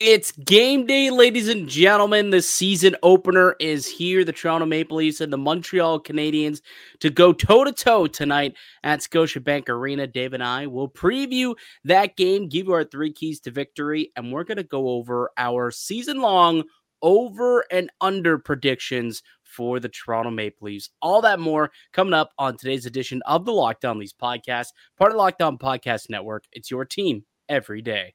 It's game day, ladies and gentlemen. The season opener is here. The Toronto Maple Leafs and the Montreal Canadiens to go toe to toe tonight at Scotiabank Arena. Dave and I will preview that game, give you our three keys to victory, and we're going to go over our season long over and under predictions for the Toronto Maple Leafs. All that more coming up on today's edition of the Locked On Leafs podcast, part of On Podcast Network. It's your team every day.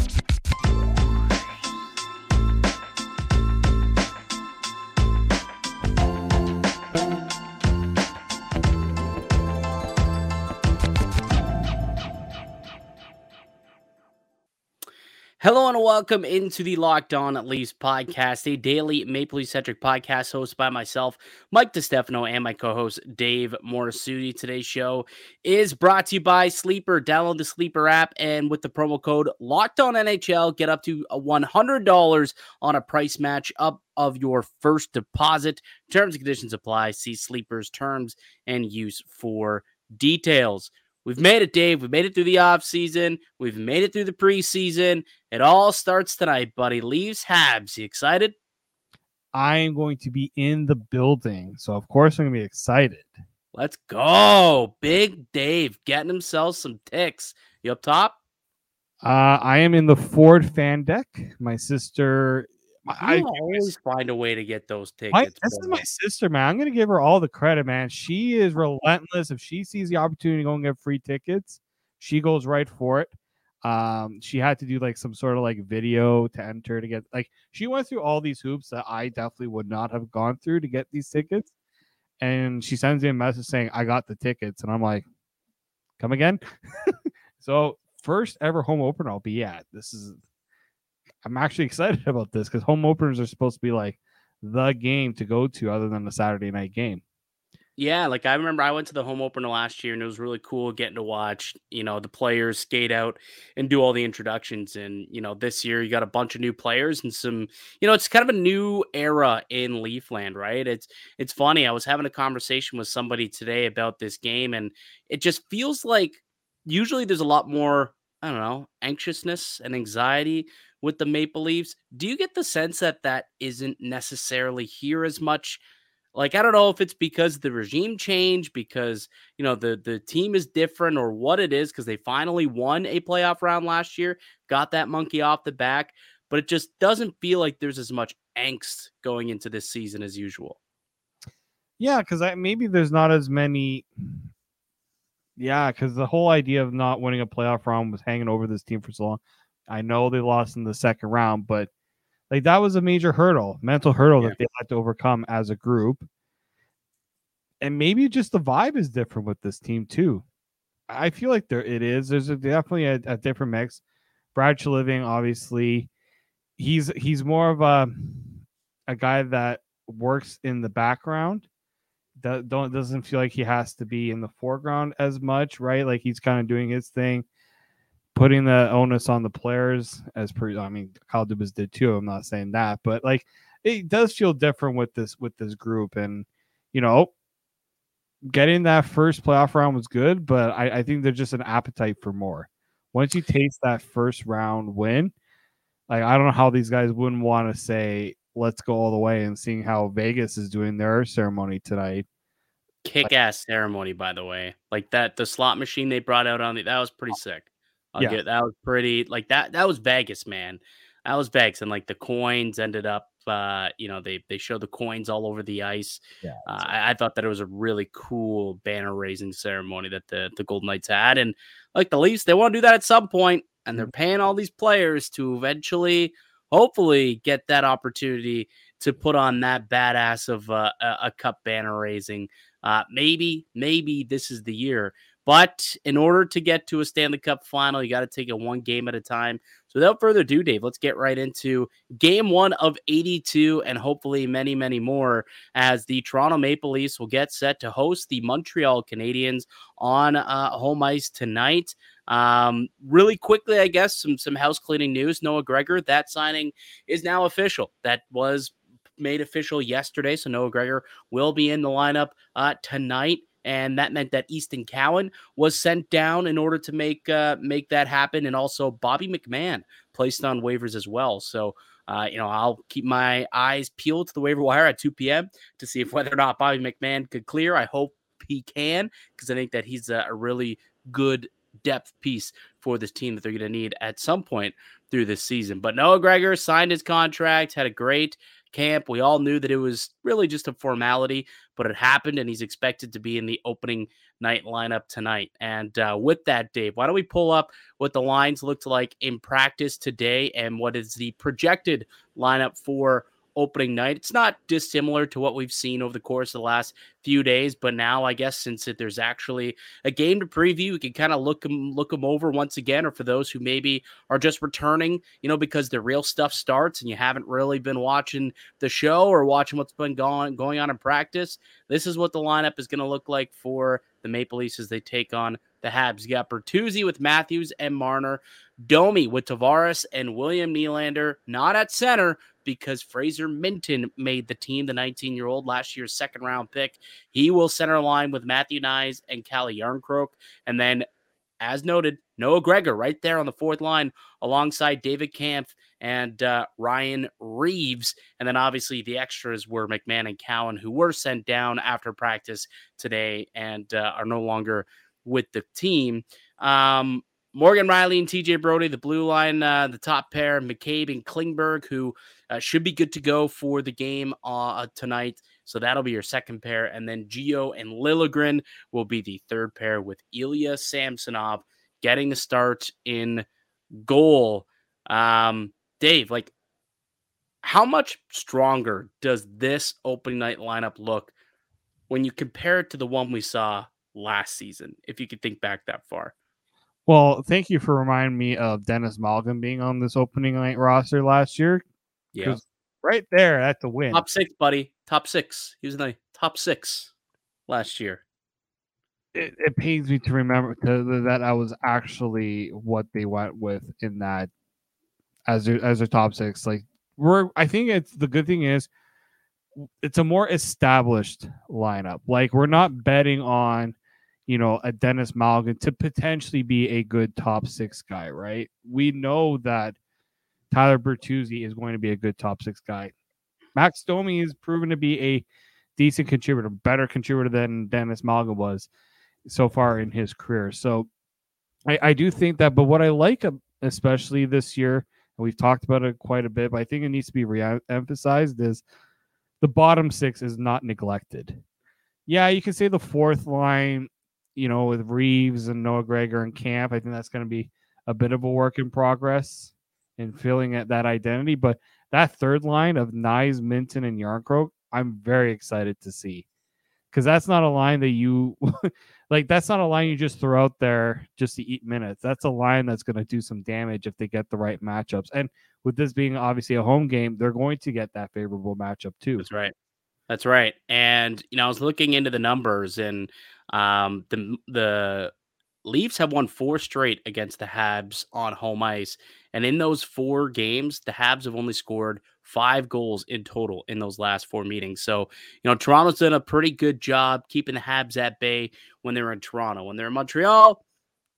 Hello and welcome into the Locked On Leafs podcast, a daily Maple Leaf centric podcast hosted by myself, Mike DiStefano, and my co host, Dave Morassutti. Today's show is brought to you by Sleeper. Download the Sleeper app and with the promo code Locked On NHL, get up to $100 on a price match up of your first deposit. Terms and conditions apply. See Sleeper's terms and use for details. We've made it, Dave. We've made it through the off season. We've made it through the preseason. It all starts tonight, buddy. Leafs Habs. You excited? I am going to be in the building. So, of course, I'm going to be excited. Let's go. Big Dave getting himself some ticks. You up top? Uh, I am in the Ford fan deck. My sister I always find a way to get those tickets. My, this is my sister, man. I'm gonna give her all the credit, man. She is relentless. If she sees the opportunity to go and get free tickets, she goes right for it. Um, she had to do like some sort of like video to enter to get like she went through all these hoops that I definitely would not have gone through to get these tickets. And she sends me a message saying, I got the tickets. And I'm like, come again? so first ever home opener I'll be at. This is I'm actually excited about this because home openers are supposed to be like the game to go to other than the Saturday night game. Yeah, like I remember I went to the home opener last year and it was really cool getting to watch, you know, the players skate out and do all the introductions. And, you know, this year you got a bunch of new players and some, you know, it's kind of a new era in Leafland, right? It's it's funny. I was having a conversation with somebody today about this game and it just feels like usually there's a lot more, I don't know, anxiousness and anxiety with the Maple Leafs. Do you get the sense that that isn't necessarily here as much? Like I don't know if it's because the regime change, because you know the the team is different, or what it is. Because they finally won a playoff round last year, got that monkey off the back, but it just doesn't feel like there's as much angst going into this season as usual. Yeah, because I maybe there's not as many. Yeah, because the whole idea of not winning a playoff round was hanging over this team for so long. I know they lost in the second round, but like that was a major hurdle, mental hurdle yeah. that they had to overcome as a group. And maybe just the vibe is different with this team too. I feel like there it is. There's a, definitely a, a different mix. Brad Treliving, obviously, he's he's more of a a guy that works in the background. That don't doesn't feel like he has to be in the foreground as much, right? Like he's kind of doing his thing putting the onus on the players as per I mean Kyle Dubas did too. I'm not saying that, but like it does feel different with this with this group. And you know, getting that first playoff round was good, but I, I think there's just an appetite for more. Once you taste that first round win, like I don't know how these guys wouldn't want to say let's go all the way and seeing how Vegas is doing their ceremony tonight. Kick like, ass ceremony, by the way. Like that, the slot machine they brought out on the that was pretty sick. I'll yeah. get that was pretty like that. That was Vegas, man. That was Vegas, and like the coins ended up. Uh, you know, they they show the coins all over the ice. Yeah, uh, I, I, thought that it was a really cool banner raising ceremony that the the Golden Knights had, and like the Leafs, they want to do that at some point, and they're mm-hmm. paying all these players to eventually, hopefully, get that opportunity to put on that badass of uh, a, cup banner raising. Uh, maybe, maybe this is the year but in order to get to a Stanley Cup final, you got to take it one game at a time. So without further ado, Dave, let's get right into game one of 82 and hopefully many, many more as the Toronto Maple Leafs will get set to host the Montreal Canadiens on uh, home ice tonight. Um, really quickly, I guess some some house cleaning news. Noah Gregor, that signing is now official. That was made official yesterday, so Noah Gregor will be in the lineup uh, tonight and that meant that Easton Cowan was sent down in order to make uh, make that happen, and also Bobby McMahon placed on waivers as well. So. Uh, you know, I'll keep my eyes peeled to the waiver wire at 2 p.m. to see if whether or not Bobby McMahon could clear. I hope he can because I think that he's a, a really good depth piece for this team that they're going to need at some point through this season. But Noah Gregor signed his contract, had a great camp. We all knew that it was really just a formality, but it happened, and he's expected to be in the opening night lineup tonight. And uh, with that, Dave, why don't we pull up what the lines looked like in practice today and what is the projected lineup for opening night. It's not dissimilar to what we've seen over the course of the last few days, but now I guess since it, there's actually a game to preview, we can kind of look them look them over once again, or for those who maybe are just returning, you know, because the real stuff starts and you haven't really been watching the show or watching what's been going going on in practice. This is what the lineup is going to look like for the Maple Leafs as they take on the Habs. You got Bertuzzi with Matthews and Marner, Domi with Tavares and William Nylander, not at center, because Fraser Minten made the team, the 19 year old, last year's second round pick. He will center line with Matthew Knies and Calle Jarnkrok. And then, as noted, Noah Gregor right there on the fourth line alongside David Kampf and uh, Ryan Reaves. And then obviously the extras were McMahon and Cowan, who were sent down after practice today and uh, are no longer with the team. Um, Morgan Rielly and TJ Brodie, the blue line, uh, the top pair, McCabe and Klingberg, who uh, should be good to go for the game uh, tonight. So that'll be your second pair. And then Gio and Liljegren will be the third pair with Ilya Samsonov getting the start in goal. Um, Dave, like, how much stronger does this opening night lineup look when you compare it to the one we saw last season, if you could think back that far? Well, thank you for reminding me of Denis Malgin being on this opening night roster last year. Yeah. Right there, that's a win. Top six, buddy. Top six. He was in the top six last year. It, it pains me to remember to, that I was actually what they went with in that as their, as their top six. Like we're, I think it's the good thing is it's a more established lineup. Like we're not betting on you know, a Denis Malgin to potentially be a good top six guy, right? We know that Tyler Bertuzzi is going to be a good top six guy. Max Domi is proven to be a decent contributor, better contributor than Denis Malgin was so far in his career. So I, I do think that, but what I like, especially this year, and we've talked about it quite a bit, but I think it needs to be re-emphasized is the bottom six is not neglected. Yeah, you can say the fourth line you know, with Reaves and Noah Gregor and Kampf, I think that's going to be a bit of a work in progress in filling at that identity. But that third line of Knies, Minten, and Jarnkrok, I'm very excited to see. Because that's not a line that you like, that's not a line you just throw out there just to eat minutes. That's a line that's going to do some damage if they get the right matchups. And with this being obviously a home game, they're going to get that favorable matchup too. That's right. That's right. And you know, I was looking into the numbers and um, the the Leafs have won four straight against the Habs on home ice, and in those four games, the Habs have only scored five goals in total in those last four meetings. So, you know, Toronto's done a pretty good job keeping the Habs at bay when they're in Toronto. When they're in Montreal,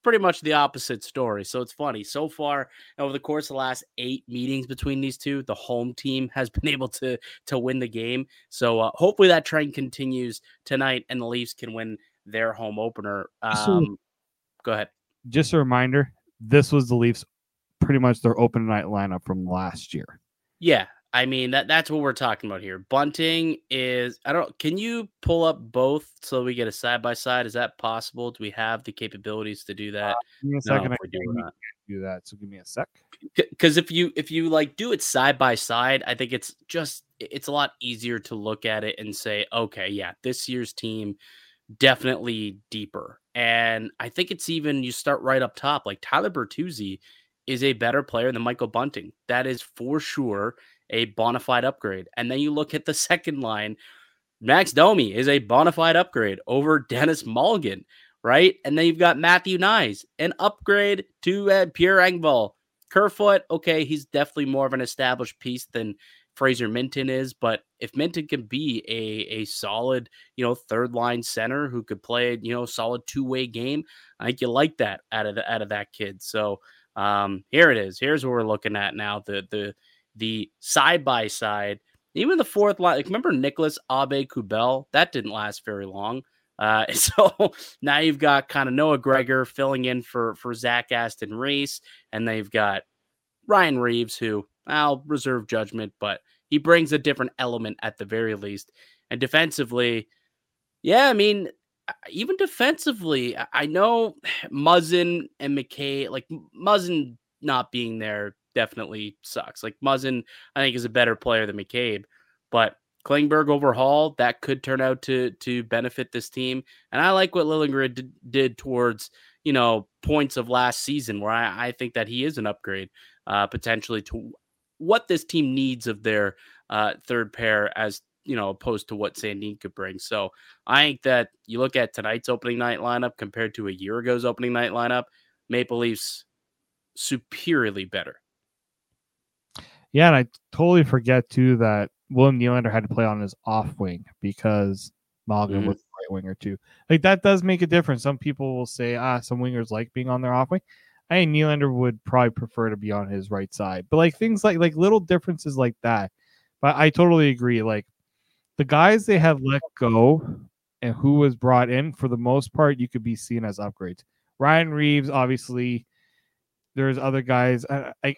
pretty much the opposite story. So it's funny. So far, over the course of the last eight meetings between these two, the home team has been able to to win the game. So uh, hopefully that trend continues tonight, and the Leafs can win their home opener. Um, so, go ahead. Just a reminder: this was the Leafs, pretty much their open night lineup from last year. Yeah, I mean that that's what we're talking about here. Bunting is I don't can you pull up both so we get a side by side? Is that possible? Do we have the capabilities to do that? Uh, give me a second. No, I do, not. do that. So give me a sec. Because if you if you like do it side by side, I think it's just it's a lot easier to look at it and say, okay, yeah, this year's team definitely deeper. And I think it's even you start right up top. Like Tyler Bertuzzi is a better player than Michael Bunting. That is for sure a bona fide upgrade. And then you look at the second line. Max Domi is a bona fide upgrade over Denis Malgin, right? And then you've got Matthew Knies, an upgrade to uh, Pierre Engvall. Kerfoot, okay, he's definitely more of an established piece than Fraser Minten is, but if Minten can be a a solid, you know, third line center who could play, you know, solid two way game, I think you like that out of the, out of that kid. So um, here it is. Here's what we're looking at now. The the the side by side, even the fourth line. Like remember Nicholas Aube-Kubel? That didn't last very long. Uh, so now you've got kind of Noah Gregor filling in for for Zach Aston Reese, and they've got Ryan Reaves, who I'll reserve judgment, but he brings a different element at the very least. And defensively, yeah, I mean, even defensively, I know Muzzin and McKay, like Muzzin not being there definitely sucks. Like Muzzin, I think, is a better player than McCabe, but Klingberg overhaul that could turn out to to benefit this team. And I like what Liljegren did, did towards you know points of last season, where I, I think that he is an upgrade uh, potentially to what this team needs of their uh, third pair as you know opposed to what Sandin could bring. So I think that you look at tonight's opening night lineup compared to a year ago's opening night lineup, Maple Leafs superiorly better. Yeah, and I totally forget too that William Nylander had to play on his off wing because Malgin mm-hmm. was right winger too. Like that does make a difference. Some people will say, ah, some wingers like being on their off wing. I think Nylander would probably prefer to be on his right side. But like things like like little differences like that. But I totally agree. Like the guys they have let go and who was brought in, for the most part, you could be seen as upgrades. Ryan Reaves, obviously, there's other guys. I, I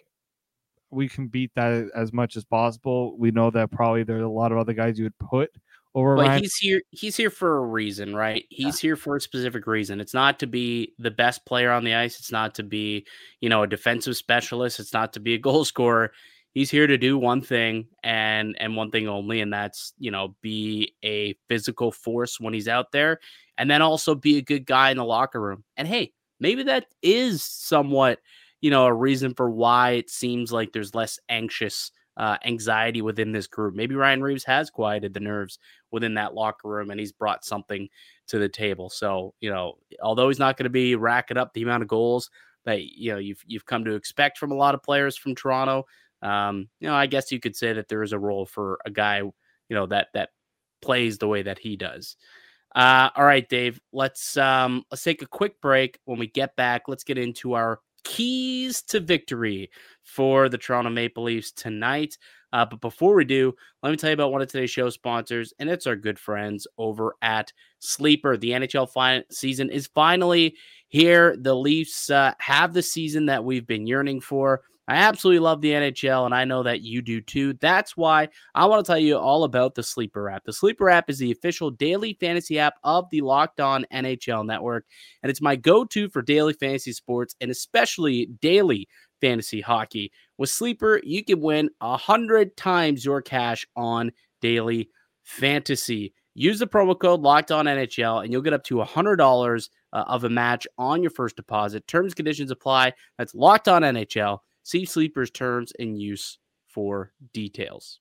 we can beat that as much as possible. We know that probably there's a lot of other guys you would put over. But Ryan. he's here. He's here for a reason, right? He's yeah. here for a specific reason. It's not to be the best player on the ice. It's not to be, you know, a defensive specialist. It's not to be a goal scorer. He's here to do one thing and and one thing only, and that's you know be a physical force when he's out there, and then also be a good guy in the locker room. And hey, maybe that is somewhat you know, a reason for why it seems like there's less anxious uh, anxiety within this group. Maybe Ryan Reaves has quieted the nerves within that locker room and he's brought something to the table. So, you know, although he's not going to be racking up the amount of goals that, you know, you've, you've come to expect from a lot of players from Toronto, um, you know, I guess you could say that there is a role for a guy, you know, that, that plays the way that he does. Uh, all right, Dave, let's, um, let's take a quick break. When we get back, let's get into our keys to victory for the Toronto Maple Leafs tonight. Uh, but before we do, let me tell you about one of today's show sponsors, and it's our good friends over at Sleeper. The NHL fi- season is finally here. The Leafs uh, have the season that we've been yearning for. I absolutely love the NHL, and I know that you do too. That's why I want to tell you all about the Sleeper app. The Sleeper app is the official daily fantasy app of the Locked On NHL network, and it's my go to for daily fantasy sports and especially daily fantasy hockey. With Sleeper, you can win a hundred times your cash on daily fantasy. Use the promo code Locked On NHL, and you'll get up to a hundred dollars uh, of a match on your first deposit. Terms conditions apply. That's Locked On NHL. See Sleeper's terms and use for details.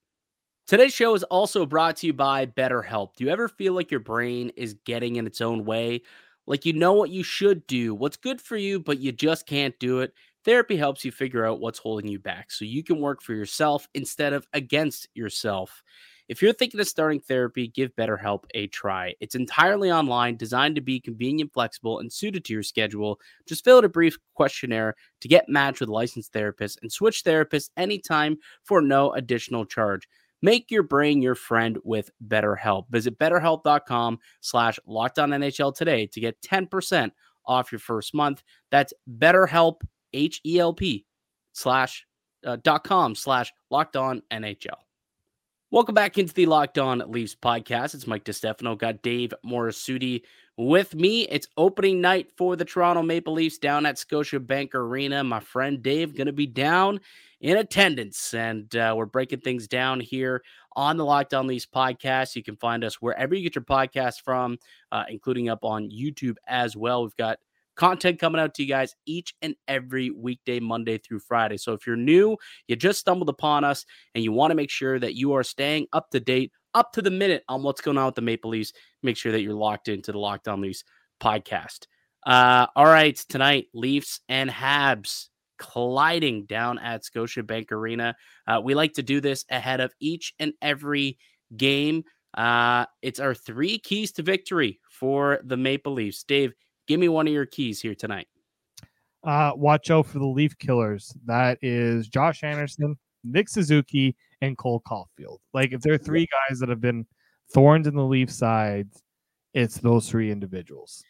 Today's show is also brought to you by BetterHelp. Do you ever feel like your brain is getting in its own way? Like you know what you should do, what's good for you, but you just can't do it? Therapy helps you figure out what's holding you back so you can work for yourself instead of against yourself. If you're thinking of starting therapy, give BetterHelp a try. It's entirely online, designed to be convenient, flexible, and suited to your schedule. Just fill out a brief questionnaire to get matched with licensed therapist and switch therapists anytime for no additional charge. Make your brain your friend with BetterHelp. Visit betterhelp.com slash NHL today to get 10% off your first month. That's betterhelp, H-E-L-P slash uh, dot com slash locked. Welcome back into the Locked On Leafs podcast. It's Mike DiStefano. Got Dave Morassutti with me. It's opening night for the Toronto Maple Leafs down at Scotiabank Arena. My friend Dave going to be down in attendance, and uh, we're breaking things down here on the Locked On Leafs podcast. You can find us wherever you get your podcast from, uh, including up on YouTube as well. We've got content coming out to you guys each and every weekday, Monday through Friday. So if you're new, you just stumbled upon us, and you want to make sure that you are staying up to date, up to the minute on what's going on with the Maple Leafs, make sure that you're locked into the Locked On Leafs podcast. Uh, all right, tonight, Leafs and Habs. colliding down at Scotiabank Arena. Uh, we like to do this ahead of each and every game. Uh, it's our three keys to victory for the Maple Leafs. Dave, give me one of your keys here tonight. Uh, watch out for the Leaf Killers. That is Josh Anderson, Nick Suzuki, and Cole Caufield. Like, if there are three guys that have been thorns in the Leaf side, it's those three individuals.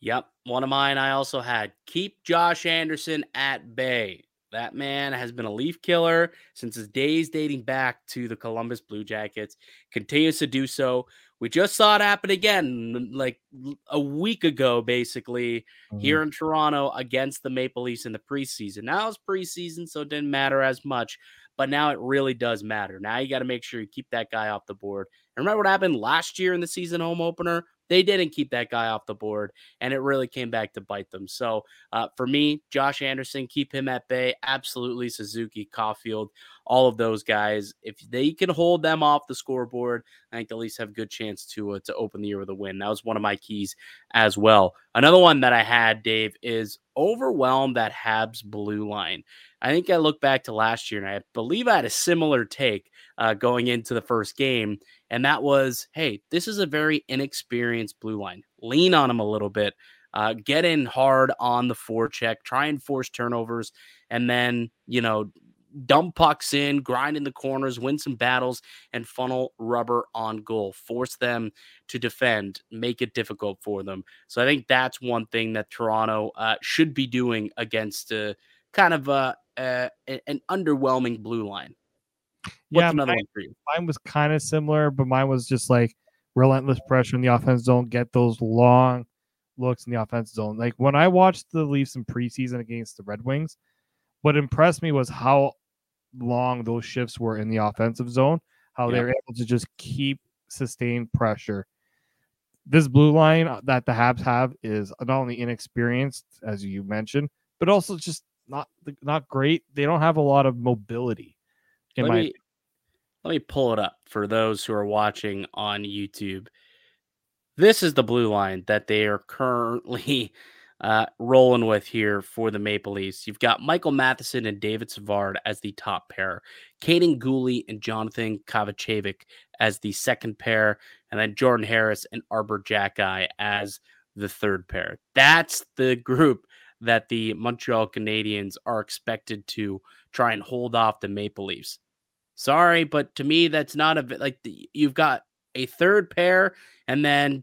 Yep. One of mine I also had. Keep Josh Anderson at bay. That man has been a leaf killer since his days dating back to the Columbus Blue Jackets, continues to do so. We just saw it happen again, like a week ago, basically, mm-hmm. here in Toronto against the Maple Leafs in the preseason. Now it's preseason, so it didn't matter as much, but now it really does matter. Now you got to make sure you keep that guy off the board. And remember what happened last year in the season home opener? They didn't keep that guy off the board, and it really came back to bite them. So uh, for me, Josh Anderson, keep him at bay. Absolutely, Suzuki, Caufield, all of those guys. If they can hold them off the scoreboard, I think the Leafs have a good chance to uh, to open the year with a win. That was one of my keys as well. Another one that I had, Dave, is overwhelmed that Habs blue line. I think I look back to last year, and I believe I had a similar take uh, going into the first game and that was, hey, this is a very inexperienced blue line. Lean on them a little bit, uh, get in hard on the forecheck, try and force turnovers, and then you know dump pucks in, grind in the corners, win some battles, and funnel rubber on goal. Force them to defend, make it difficult for them. So I think that's one thing that Toronto uh, should be doing against uh, kind of uh, uh an underwhelming blue line. What's yeah, another mine, one for you? Mine was kind of similar, but mine was just like relentless pressure in the offense zone, get those long looks in the offense zone. Like when I watched the Leafs in preseason against the Red Wings, what impressed me was how long those shifts were in the offensive zone, how yeah. they were able to just keep sustained pressure. This blue line uh, that the Habs have is not only inexperienced, as you mentioned, but also just not not great. They don't have a lot of mobility. In let my me, let me pull it up for those who are watching on YouTube. This is the blue line that they are currently uh, rolling with here for the Maple Leafs. You've got Michael Matheson and David Savard as the top pair, Kaiden Guhle and Johnathan Kovacevic as the second pair, and then Jordan Harris and Arber Xhekaj as the third pair. That's the group that the Montreal Canadiens are expected to try and hold off the Maple Leafs. Sorry, but to me, that's not a like you've got a third pair and then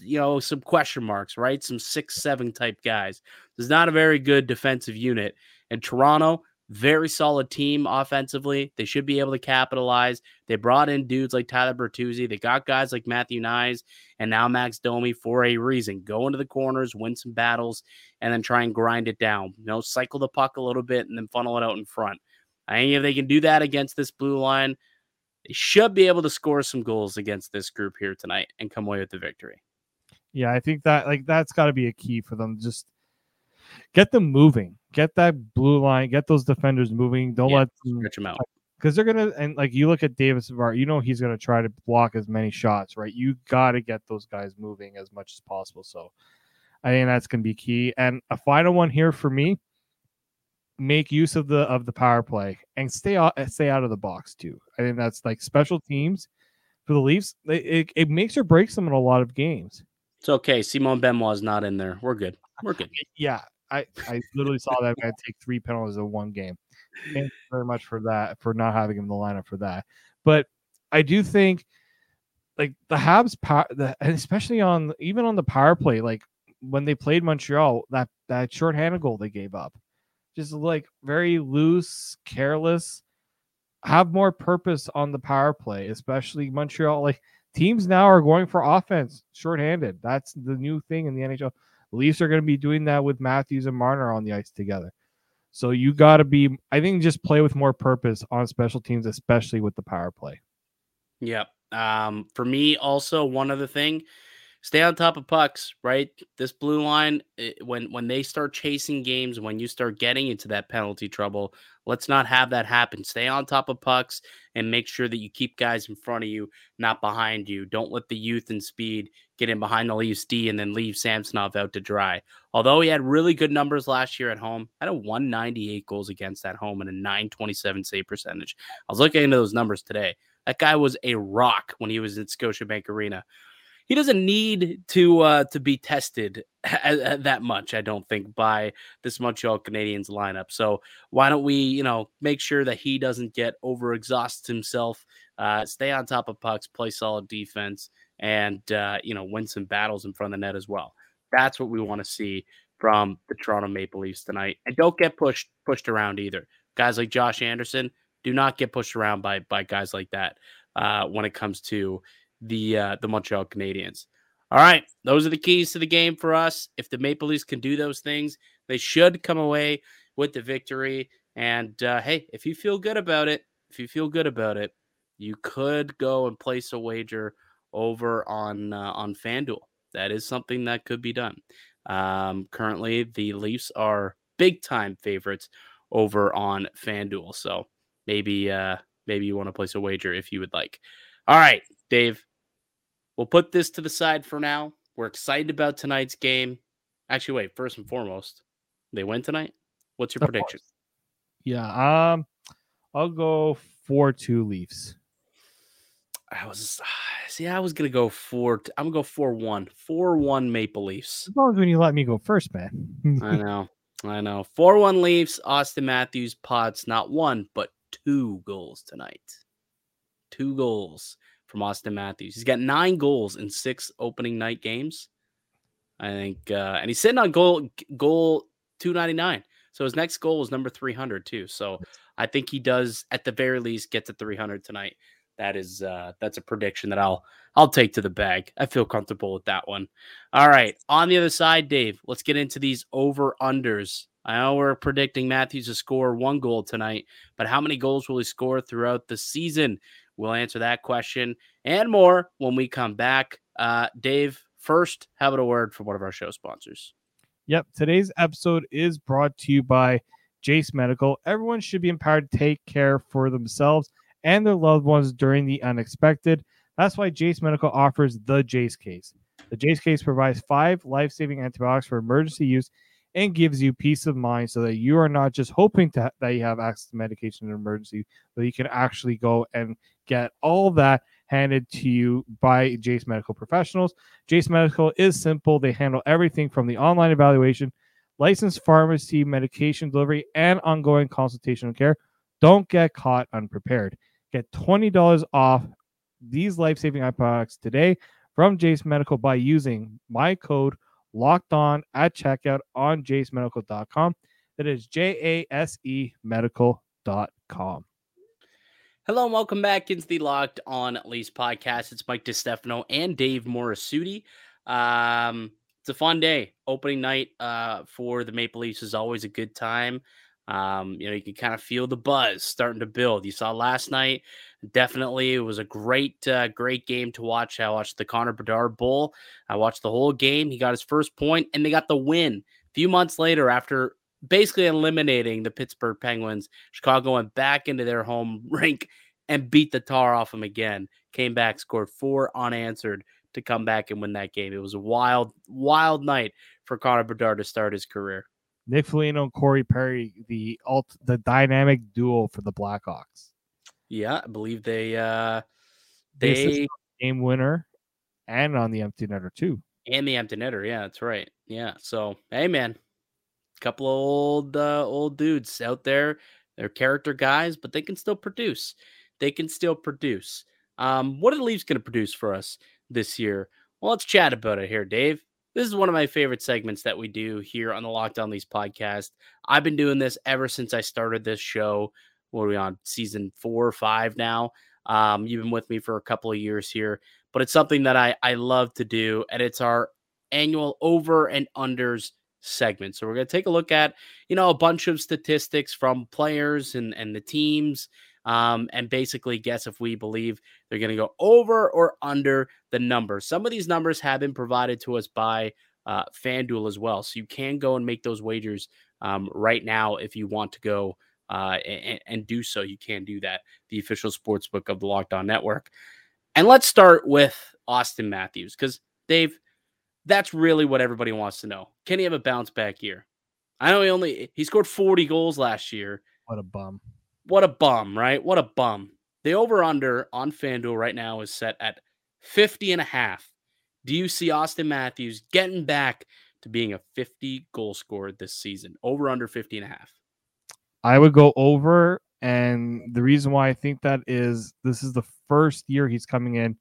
you know some question marks, right? Some six seven type guys. There's not a very good defensive unit. And Toronto, very solid team offensively. They should be able to capitalize. They brought in dudes like Tyler Bertuzzi. They got guys like Matthew Knies and now Max Domi for a reason. Go into the corners, win some battles, and then try and grind it down. You know, cycle the puck a little bit and then funnel it out in front. I think if they can do that against this blue line, they should be able to score some goals against this group here tonight and come away with the victory. Yeah, I think that like that's got to be a key for them. Just get them moving, get that blue line, get those defenders moving. Don't yeah, let them stretch them out because they're gonna and like you look at Davis Savard, you know he's gonna try to block as many shots, right? You got to get those guys moving as much as possible. So I think that's gonna be key. And a final one here for me make use of the of the power play and stay out eh, stay out of the box too. I think that's like special teams for the Leafs. It, it, it makes or breaks them in a lot of games. It's okay. Simon Benoit's not in there. We're good. We're good. Yeah, I I literally saw that guy take three penalties in one game. Thank you very much for that for not having him in the lineup for that. But I do think like the Habs power, the, and especially on even on the power play, like when they played Montreal, that that shorthanded goal they gave up just like very loose, careless. Have more purpose on the power play, especially Montreal. Like teams now are going for offense shorthanded. That's the new thing in the NHL. Leafs are going to be doing that with Matthews and Marner on the ice together. So you got to be, I think, just play with more purpose on special teams, especially with the power play. Yep. Um, for me, also one other thing stay on top of pucks, right? This blue line, it, when when they start chasing games, when you start getting into that penalty trouble, Let's not have that happen. Stay on top of pucks and make sure that you keep guys in front of you, not behind you. Don't let the youth and speed get in behind the Leafs D and then leave Samsonov out to dry. Although he had really good numbers last year at home, had a 198 goals against at home and a 927 save percentage. I was looking into those numbers today. That guy was a rock when he was at Scotiabank Arena he doesn't need to uh, to be tested that much. I don't think by this Montreal Canadiens lineup. So why don't we, you know, make sure that he doesn't get overexhaust himself, uh, stay on top of pucks, play solid defense, and uh, you know win some battles in front of the net as well. That's what we want to see from the Toronto Maple Leafs tonight, and don't get pushed pushed around either. Guys like Josh Anderson do not get pushed around by by guys like that uh, when it comes to the uh, the Montreal Canadiens. All right, those are the keys to the game for us. If the Maple Leafs can do those things, they should come away with the victory. And uh, hey, if you feel good about it, if you feel good about it, you could go and place a wager over on uh, on FanDuel. That is something that could be done. Um, currently, the Leafs are big time favorites over on FanDuel. So maybe uh, maybe you want to place a wager if you would like. All right, Dave, we'll put this to the side for now. We're excited about tonight's game. Actually, wait, first and foremost, they win tonight. What's your of prediction? Course. Yeah, um, I'll go four two Leafs. I was see, I was gonna go four. I'm gonna go four one. Four one Maple Leafs. As long as when you let me go first, man. I know, I know. Four one Leafs. Auston Matthews pots not one but two goals tonight two goals from Auston Matthews. He's got nine goals in six opening night games. I think, uh, and he's sitting on goal goal two ninety nine. So his next goal is number three hundred too. So I think he does at the very least get to three hundred tonight. That is uh, that's a prediction that I'll I'll take to the bag. I feel comfortable with that one. All right, on the other side, Dave. Let's get into these over unders. I know we're predicting Matthews to score one goal tonight, but how many goals will he score throughout the season? We'll answer that question and more when we come back. Uh, Dave, first, have it a word for one of our show sponsors. Yep. Today's episode is brought to you by Jase Medical. Everyone should be empowered to take care for themselves and their loved ones during the unexpected. That's why Jase Medical offers the Jase case. The Jase case provides five life saving antibiotics for emergency use and gives you peace of mind so that you are not just hoping to, that you have access to medication in emergency, but you can actually go and get all that handed to you by Jase Medical professionals. Jase Medical is simple. They handle everything from the online evaluation, licensed pharmacy, medication delivery, and ongoing consultation care. Don't get caught unprepared. Get $20 off these life saving products today from Jase Medical by using my code locked on at checkout on jasemedical.com. That is J A S E medical.com. Hello and welcome back into the Locked On Leafs podcast. It's Mike DiStefano and Dave Morassutti. Um, it's a fun day. Opening night uh, for the Maple Leafs is always a good time. Um, you know, you can kind of feel the buzz starting to build. You saw last night, definitely it was a great, uh, great game to watch. I watched the Connor Bedard Bowl. I watched the whole game. He got his first point, and they got the win. A few months later, after basically eliminating the Pittsburgh Penguins, Chicago went back into their home rink and beat the tar off them again. Came back, scored four unanswered to come back and win that game. It was a wild, wild night for Connor Bedard to start his career. Nick Foligno and Corey Perry, the alt, the dynamic duo for the Blackhawks. Yeah, I believe they uh they game winner and on the empty netter too. And the empty netter, yeah, that's right. Yeah. So hey man, a couple of old uh, old dudes out there. They're character guys, but they can still produce. They can still produce. Um, what are the Leafs going to produce for us this year? Well, let's chat about it here, Dave. This is one of my favorite segments that we do here on the Locked On Leafs podcast. I've been doing this ever since I started this show. What are we on season four or five now? Um, you've been with me for a couple of years here, but it's something that I I love to do, and it's our annual over and unders segment. So we're going to take a look at you know a bunch of statistics from players and and the teams um, and basically guess if we believe they're going to go over or under the number. Some of these numbers have been provided to us by uh, FanDuel as well. So you can go and make those wagers um, right now if you want to go uh, and, and do so, you can do that. The official sports book of the Locked On Network. And let's start with Auston Matthews because Dave, that's really what everybody wants to know. Can he have a bounce back year? I know he only he scored 40 goals last year. What a bum. What a bum, right? What a bum. The over under on FanDuel right now is set at 50 and a half. Do you see Auston Matthews getting back to being a 50 goal scorer this season? Over under 50 and a half. I would go over. And the reason why I think that is this is the first year he's coming in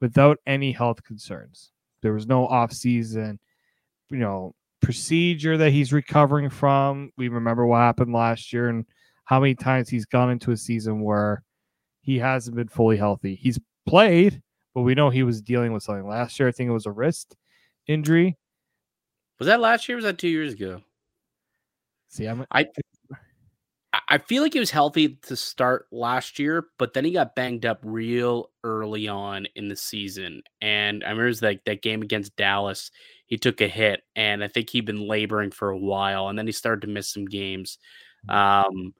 without any health concerns. There was no off season, you know, procedure that he's recovering from. We remember what happened last year and how many times he's gone into a season where he hasn't been fully healthy. He's played, but we know he was dealing with something. Last year, I think it was a wrist injury. Was that last year? was that two years ago? See, I'm, I I feel like he was healthy to start last year, but then he got banged up real early on in the season. And I remember that that game against Dallas, he took a hit, and I think he'd been laboring for a while, and then he started to miss some games. Mm. Um,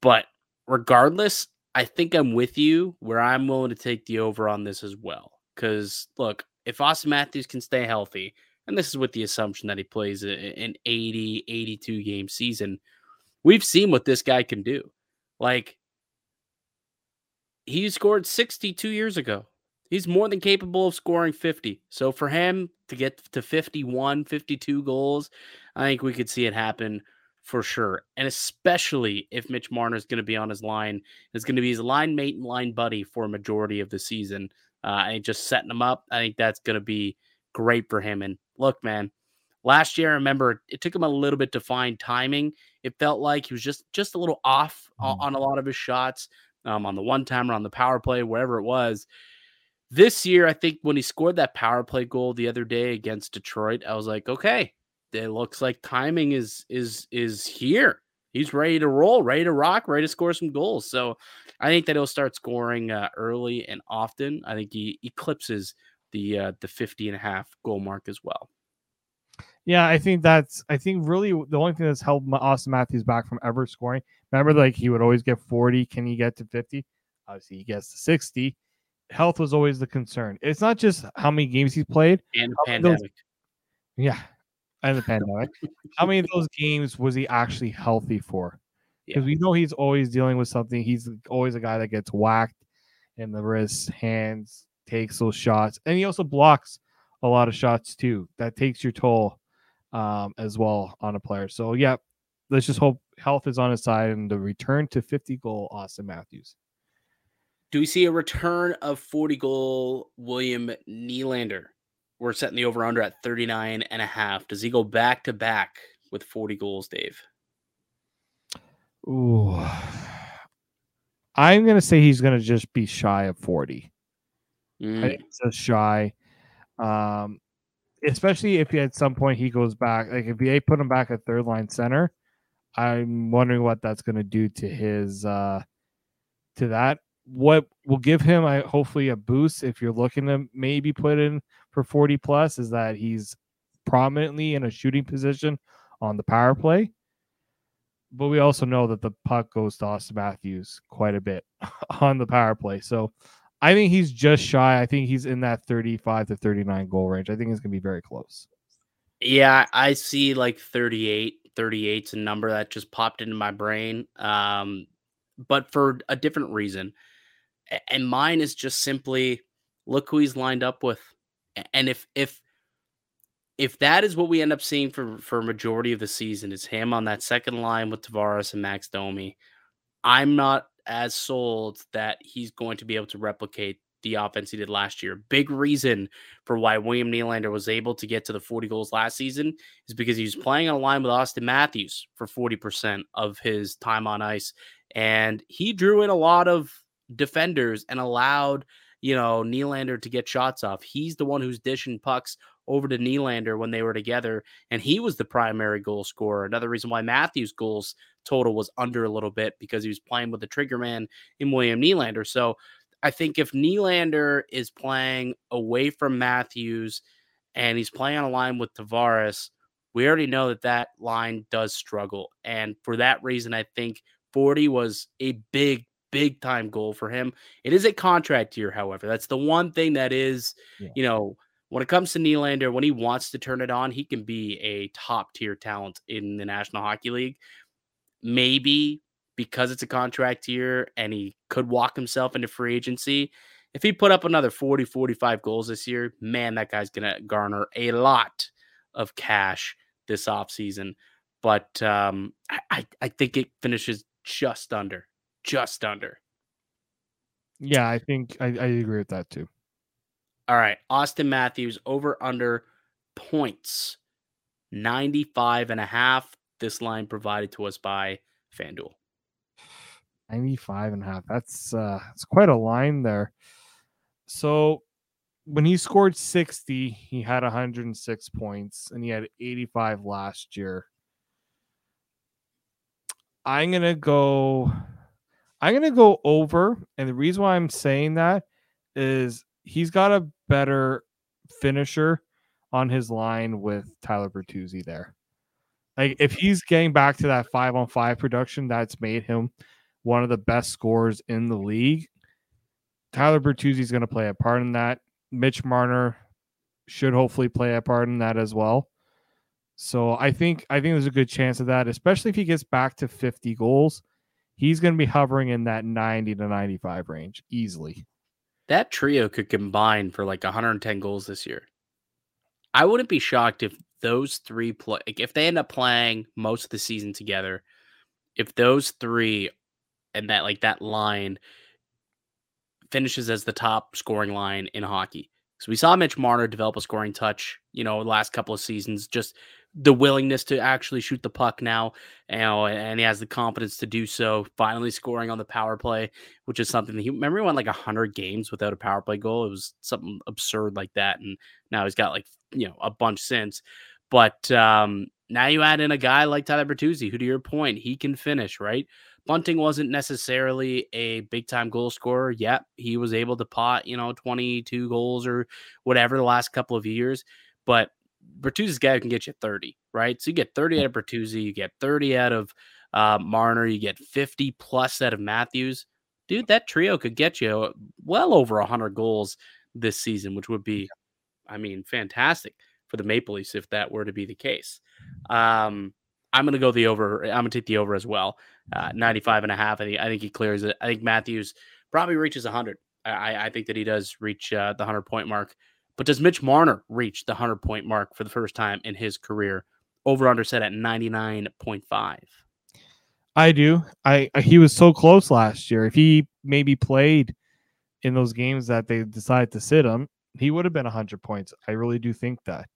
but regardless, I think I'm with you where I'm willing to take the over on this as well. Because look, if Auston Matthews can stay healthy, and this is with the assumption that he plays an 80, 82 game season We've seen what this guy can do. Like, he scored 62 years ago. He's more than capable of scoring 50. So for him to get to 51, 52 goals, I think we could see it happen for sure. And especially if Mitch Marner is going to be on his line, is going to be his line mate and line buddy for a majority of the season. Uh, and just setting him up, I think that's going to be great for him. And look, man, last year, I remember it took him a little bit to find timing it felt like he was just just a little off mm. on a lot of his shots um, on the one timer, on the power play, wherever it was. This year, I think when he scored that power play goal the other day against Detroit, I was like, okay, it looks like timing is is is here. He's ready to roll, ready to rock, ready to score some goals. So I think that he'll start scoring uh, early and often. I think he eclipses the uh, the 50 and a half goal mark as well. Yeah, I think that's I think really the only thing that's held Auston Matthews back from ever scoring. Remember, like he would always get 40. Can he get to 50? Obviously, he gets to 60. Health was always the concern. It's not just how many games he's played and the pandemic. Those, yeah, and the pandemic. how many of those games was he actually healthy for? Because yeah. we know he's always dealing with something. He's always a guy that gets whacked in the wrists, hands, takes those shots, and he also blocks a lot of shots too. That takes your toll um, as well on a player. So yeah, let's just hope health is on his side and the return to 50 goal Auston Matthews. Do we see a return of 40 goal William Nylander? We're setting the over under at 39 and a half. Does he go back to back with 40 goals, Dave? Ooh. I'm going to say he's going to just be shy of 40. Mm. Just shy. Um, especially if he, at some point he goes back, like if they put him back at third line center, I'm wondering what that's going to do to his uh to that. What will give him, I hopefully, a boost if you're looking to maybe put in for 40 plus is that he's prominently in a shooting position on the power play. But we also know that the puck goes to Auston Matthews quite a bit on the power play. So I think he's just shy. I think he's in that 35 to 39 goal range. I think it's going to be very close. Yeah, I see like 38. 38's a number that just popped into my brain. Um, but for a different reason. And mine is just simply look who he's lined up with. And if if if that is what we end up seeing for for majority of the season is him on that second line with Tavares and Max Domi, I'm not as sold that he's going to be able to replicate the offense he did last year. Big reason for why William Nylander was able to get to the 40 goals last season is because he was playing on a line with Auston Matthews for 40% of his time on ice. And he drew in a lot of defenders and allowed, you know, Nylander to get shots off. He's the one who's dishing pucks over to Nylander when they were together, and he was the primary goal scorer. Another reason why Matthews' goals total was under a little bit because he was playing with the trigger man in William Nylander. So I think if Nylander is playing away from Matthews and he's playing on a line with Tavares, we already know that that line does struggle. And for that reason, I think 40 was a big, big time goal for him. It is a contract year, however. That's the one thing that is, yeah. you know, when it comes to Nylander, when he wants to turn it on, he can be a top tier talent in the National Hockey League. Maybe because it's a contract year and he could walk himself into free agency. If he put up another 40, 45 goals this year, man, that guy's going to garner a lot of cash this offseason. But um, I, I think it finishes just under, just under. Yeah, I think I, I agree with that too. All right. Auston Matthews over under points 95 and a half. This line provided to us by FanDuel. 95 and a half. That's uh it's quite a line there. So when he scored 60, he had 106 points and he had 85 last year. I'm going to go I'm going to go over and the reason why I'm saying that is he's got a better finisher on his line with Tyler Bertuzzi there. Like if he's getting back to that 5 on 5 production that's made him one of the best scorers in the league, Tyler Bertuzzi is going to play a part in that. Mitch Marner should hopefully play a part in that as well. So I think I think there's a good chance of that, especially if he gets back to 50 goals. He's going to be hovering in that 90 to 95 range easily. That trio could combine for like 110 goals this year. I wouldn't be shocked if those three play if they end up playing most of the season together. If those three and that like that line finishes as the top scoring line in hockey. So we saw Mitch Marner develop a scoring touch, you know, last couple of seasons, just the willingness to actually shoot the puck now, you know, and he has the confidence to do so. Finally scoring on the power play, which is something that he remember he won like hundred games without a power play goal. It was something absurd like that, and now he's got like you know a bunch since. But um, now you add in a guy like Tyler Bertuzzi, who, to your point, he can finish right. Bunting wasn't necessarily a big time goal scorer. Yet he was able to pot, you know, 22 goals or whatever the last couple of years. But Bertuzzi's guy who can get you 30, right? So you get 30 out of Bertuzzi, you get 30 out of uh, Marner, you get 50 plus out of Matthews. Dude, that trio could get you well over 100 goals this season, which would be, I mean, fantastic for the Maple Leafs if that were to be the case. Um, I'm going to go the over. I'm going to take the over as well. Uh, 95 and a half. I think, I think he clears it. I think Matthews probably reaches 100. I, I think that he does reach uh, the 100 point mark. But does Mitch Marner reach the 100 point mark for the first time in his career? Over under set at 99.5. I do. I he was so close last year. If he maybe played in those games that they decided to sit him, he would have been 100 points. I really do think that.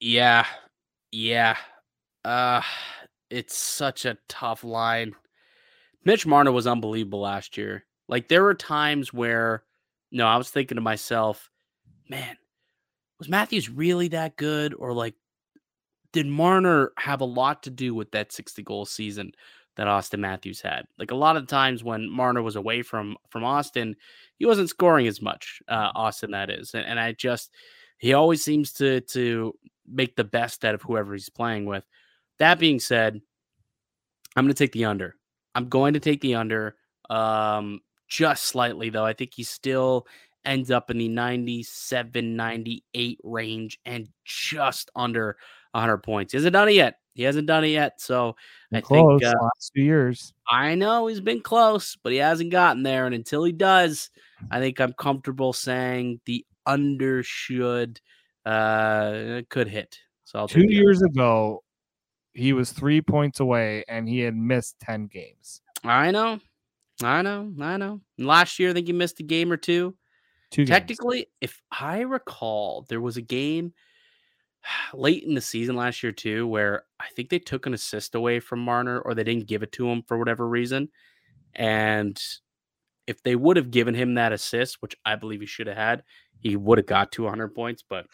Yeah. Yeah. Uh it's such a tough line. Mitch Marner was unbelievable last year. Like there were times where no, I was thinking to myself, man, was Matthews really that good? Or like, did Marner have a lot to do with that 60 goal season that Auston Matthews had? Like a lot of times when Marner was away from from Auston, he wasn't scoring as much. Uh, Auston, that is, and, and I just he always seems to to make the best out of whoever he's playing with. That being said, I'm going to take the under. I'm going to take the under um, just slightly, though. I think he's still ends up in the 97, 98 range and just under 100 points. He hasn't done it yet. He hasn't done it yet. So been I close, think uh, last few years. I know he's been close, but he hasn't gotten there. And until he does, I think I'm comfortable saying the under should uh could hit. So I'll two years ago, he was three points away and he had missed 10 games. I know. I know. I know. Last year, I think he missed a game or two. Two Technically, games. if I recall, there was a game late in the season last year too, where I think they took an assist away from Marner or they didn't give it to him for whatever reason. And if they would have given him that assist, which I believe he should have had, he would have got 200 points. But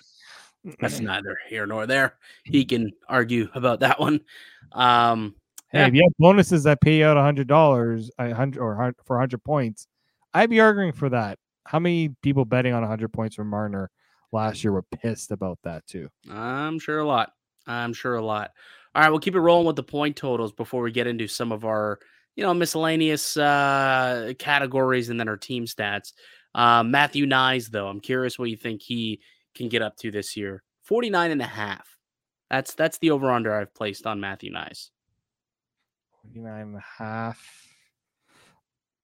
that's neither here nor there. He can argue about that one. Um, hey, yeah. if you have bonuses that pay out a hundred dollars, a hundred or for hundred points, I'd be arguing for that. How many people betting on 100 points from Marner last year were pissed about that too? I'm sure a lot. I'm sure a lot. All right, we'll keep it rolling with the point totals before we get into some of our, you know, miscellaneous uh, categories and then our team stats. Uh, Matthew Knies, though, I'm curious what you think he can get up to this year. 49 and a half. That's that's the over under I've placed on Matthew Knies. 49 and a half.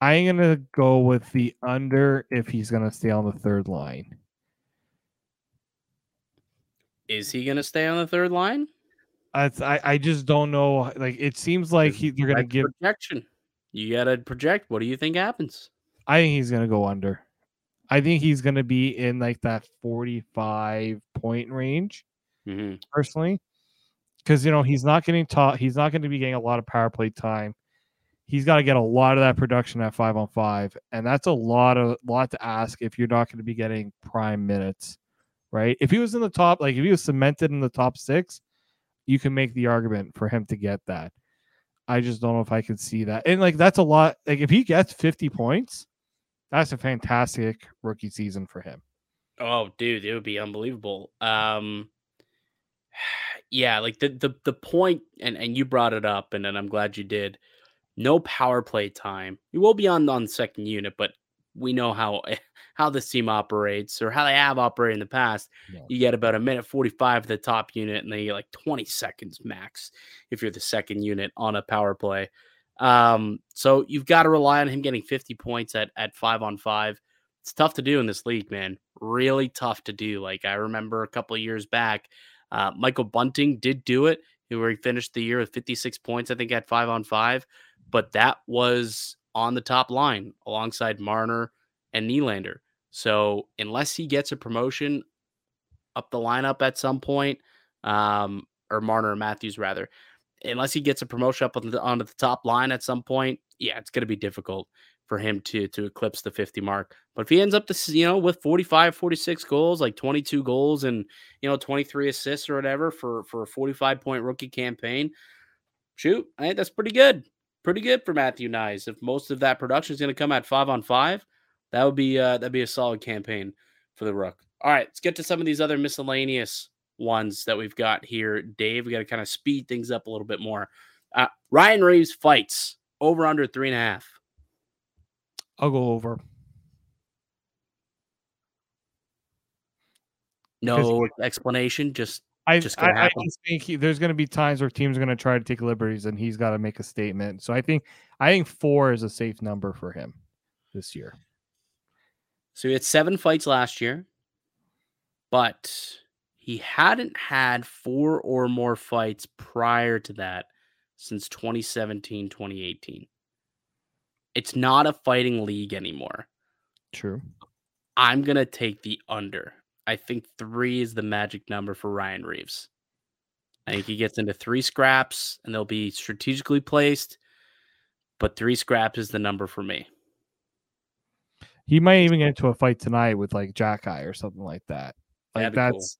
I'm going to go with the under if he's going to stay on the third line. Is he going to stay on the third line? I, I just don't know. Like it seems like he, they're going to give projection. You got to project. What do you think happens? I think he's going to go under. I think he's going to be in like that 45 point range mm-hmm. personally. Because, you know, he's not getting taught, he's not going to be getting a lot of power play time. He's got to get a lot of that production at five on five. And that's a lot of lot to ask if you're not going to be getting prime minutes, right? If he was in the top, like if he was cemented in the top six, you can make the argument for him to get that. I just don't know if I could see that. And like that's a lot. Like if he gets 50 points, that's a fantastic rookie season for him. Oh, dude, it would be unbelievable. Um, yeah, like the the the point, and and you brought it up, and, and I'm glad you did. No power play time. You will be on on second unit, but we know how how this team operates or how they have operated in the past. Yeah. You get about a minute 45 at the top unit, and then you get like 20 seconds max if you're the second unit on a power play. Um, so you've got to rely on him getting 50 points at at five on five. It's tough to do in this league, man. Really tough to do. Like I remember a couple of years back, uh, Michael Bunting did do it, where he finished the year with 56 points, I think, at five on five. But that was on the top line alongside Marner and Nylander. So unless he gets a promotion up the lineup at some point, um, or Marner or Matthews rather, unless he gets a promotion up on the, onto the top line at some point, yeah, it's going to be difficult for him to to eclipse the 50 mark. But if he ends up to you know with 45, 46 goals, like 22 goals and you know 23 assists or whatever for for a 45 point rookie campaign, shoot, I think that's pretty good. Pretty good for Matthew Knies. If most of that production is going to come at five on five, that would be uh, that'd be a solid campaign for the Rook. All right, let's get to some of these other miscellaneous ones that we've got here. Dave, we got to kind of speed things up a little bit more. Uh, Ryan Reaves fights over under three and a half. I'll go over. No explanation. Just I just I, I just think he, there's going to be times where teams are going to try to take liberties, and he's got to make a statement. So I think I think four is a safe number for him this year. So he had seven fights last year, but he hadn't had four or more fights prior to that since 2017, 2018. It's not a fighting league anymore. True. I'm going to take the under. I think three is the magic number for Ryan Reaves. I think he gets into three scraps and they'll be strategically placed, but three scraps is the number for me. He might even get into a fight tonight with like Xhekaj or something like that. Like that's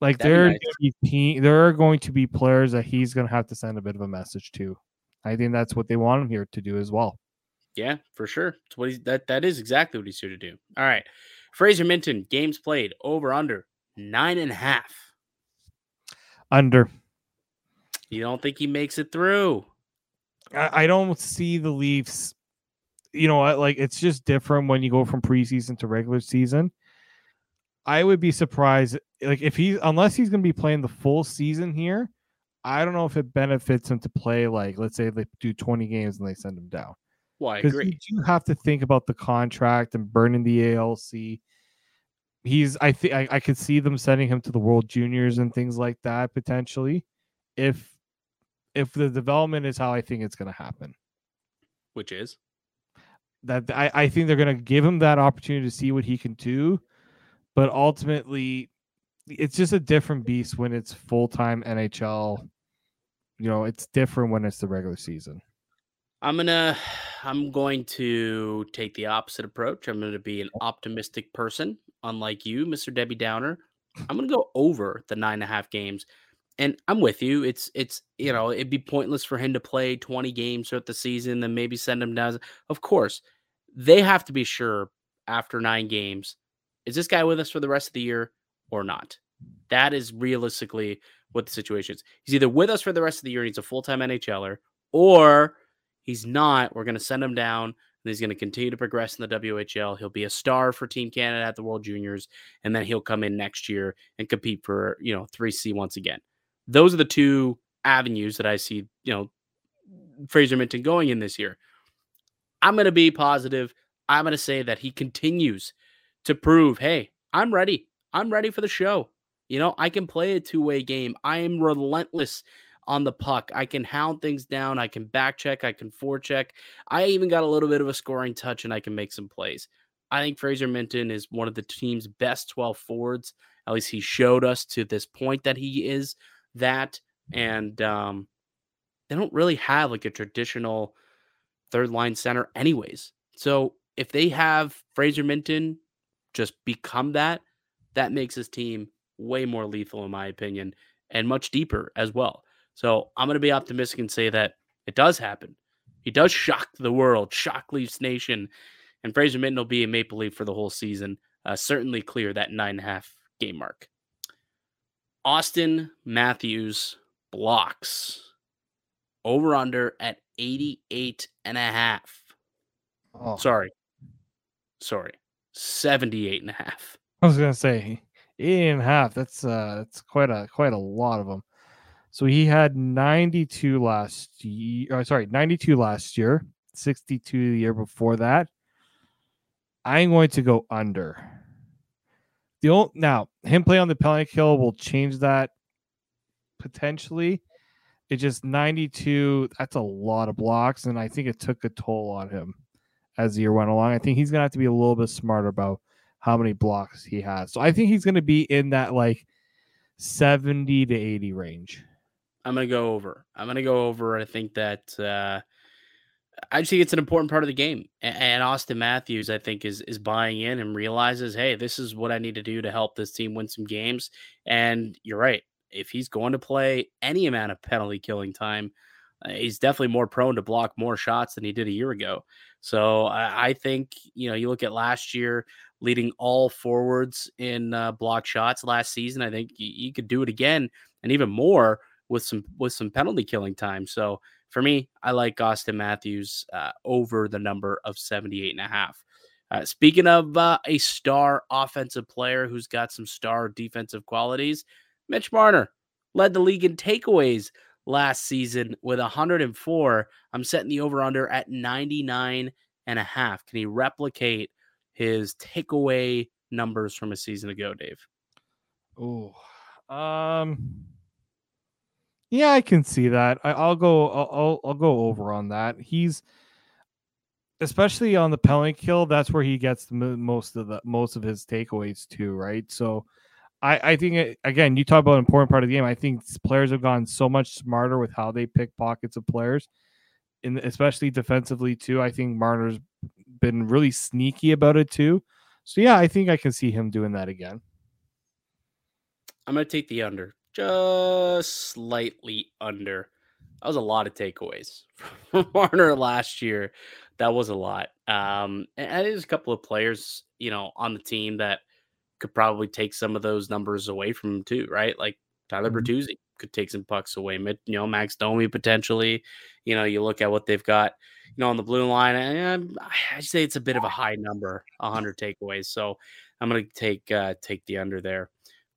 like there, nice. there are going to be players that he's going to have to send a bit of a message to. I think that's what they want him here to do as well. Yeah, for sure. It's what he's that that is exactly what he's here to do. All right. Fraser Minten, games played over under nine and a half. Under. You don't think he makes it through? I, I don't see the Leafs. You know what? Like it's just different when you go from preseason to regular season. I would be surprised, like if he, unless he's going to be playing the full season here. I don't know if it benefits him to play like, let's say they do 20 games and they send him down. Well, I agree. You have to think about the contract and burning the ELC. He's, I think, I, I could see them sending him to the World Juniors and things like that potentially, if, if the development is how I think it's going to happen. Which is that I, I think they're going to give him that opportunity to see what he can do but ultimately it's just a different beast when it's full-time NHL. You know, it's different when it's the regular season. I'm gonna I'm going to take the opposite approach. I'm gonna be an optimistic person, unlike you, Mr. Debbie Downer. I'm gonna go over the nine and a half games. And I'm with you. It's it's you know, it'd be pointless for him to play 20 games throughout the season, then maybe send him down. Of course, they have to be sure after nine games is this guy with us for the rest of the year or not? That is realistically what the situation is. He's either with us for the rest of the year and he's a full time NHLer, or he's not. We're going to send him down and he's going to continue to progress in the WHL. He'll be a star for Team Canada at the World Juniors, and then he'll come in next year and compete for, you know, 3C once again. Those are the two avenues that I see, you know, Fraser Minten going in this year. I'm going to be positive. I'm going to say that he continues to prove, hey, I'm ready. I'm ready for the show. You know, I can play a two way game. I am relentless on the puck. I can hound things down. I can back check. I can forecheck. I even got a little bit of a scoring touch and I can make some plays. I think Fraser Minten is one of the team's best 12 forwards. At least he showed us to this point that he is that. And um, they don't really have like a traditional third line center, anyways. So if they have Fraser Minten just become that, that makes his team way more lethal, in my opinion, and much deeper as well. So I'm going to be optimistic and say that it does happen. He does shock the world, shock Leafs Nation, and Fraser Minten will be a Maple Leaf for the whole season. Uh, certainly clear that nine and a half game mark. Auston Matthews blocks over under at 88 and a half. Oh. Sorry. Sorry. 78 and a half. I was going to say eight and a half. That's uh that's quite a quite a lot of them. So he had 92 last year. Oh, uh, sorry, 92 last year, 62 the year before that. I'm going to go under. The old now him playing on the penalty kill will change that potentially. It just 92. That's a lot of blocks, and I think it took a toll on him as the year went along. I think he's gonna have to be a little bit smarter about how many blocks he has. So I think he's gonna be in that like 70 to 80 range. I'm gonna go over. I'm gonna go over. I think that uh, I just think it's an important part of the game. And Auston Matthews, I think, is is buying in and realizes, hey, this is what I need to do to help this team win some games. And you're right. If he's going to play any amount of penalty killing time, uh, he's definitely more prone to block more shots than he did a year ago. So I, I think you know you look at last year leading all forwards in uh, block shots last season. I think you, you could do it again and even more with some with some penalty killing time. So for me, I like Auston Matthews uh, over the number of 78 and a half. Uh, speaking of uh, a star offensive player who's got some star defensive qualities, Mitch Marner led the league in takeaways last season with 104. I'm setting the over under at 99 and a half. Can he replicate his takeaway numbers from a season ago, Dave? Oh, um, yeah, I can see that. I, will go. I'll, I'll go over on that. He's especially on the penalty kill. That's where he gets the most of the most of his takeaways too, right? So, I I think it, again, you talk about an important part of the game. I think players have gone so much smarter with how they pick pockets of players, and especially defensively too. I think Marner's been really sneaky about it too. So yeah, I think I can see him doing that again. I'm gonna take the under just slightly under. That was a lot of takeaways from Marner last year. That was a lot. Um, and there's a couple of players, you know, on the team that could probably take some of those numbers away from him too, right? Like Tyler mm-hmm. Bertuzzi could take some pucks away. You know, Max Domi potentially. You know, you look at what they've got, you know, on the blue line, and I say it's a bit of a high number, 100 takeaways. So I'm going to take uh, take the under there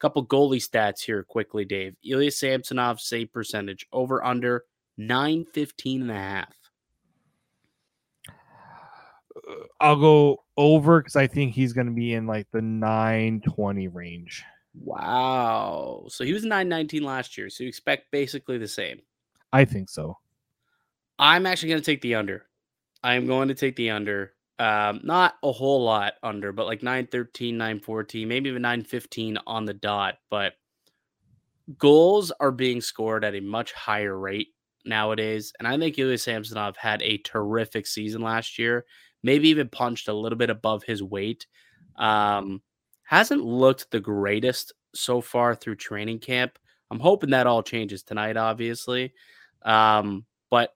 couple goalie stats here quickly, Dave. Ilya Samsonov save percentage over under 915 and a half. Uh, I'll go over because I think he's going to be in like the 920 range. Wow. So he was 919 last year. So you expect basically the same. I think so. I'm actually going to take the under. I am going to take the under. Um, not a whole lot under, but like 913, 914, maybe even 915 on the dot. But goals are being scored at a much higher rate nowadays. And I think Ilya Samsonov had a terrific season last year, maybe even punched a little bit above his weight. Um, hasn't looked the greatest so far through training camp. I'm hoping that all changes tonight, obviously. Um, but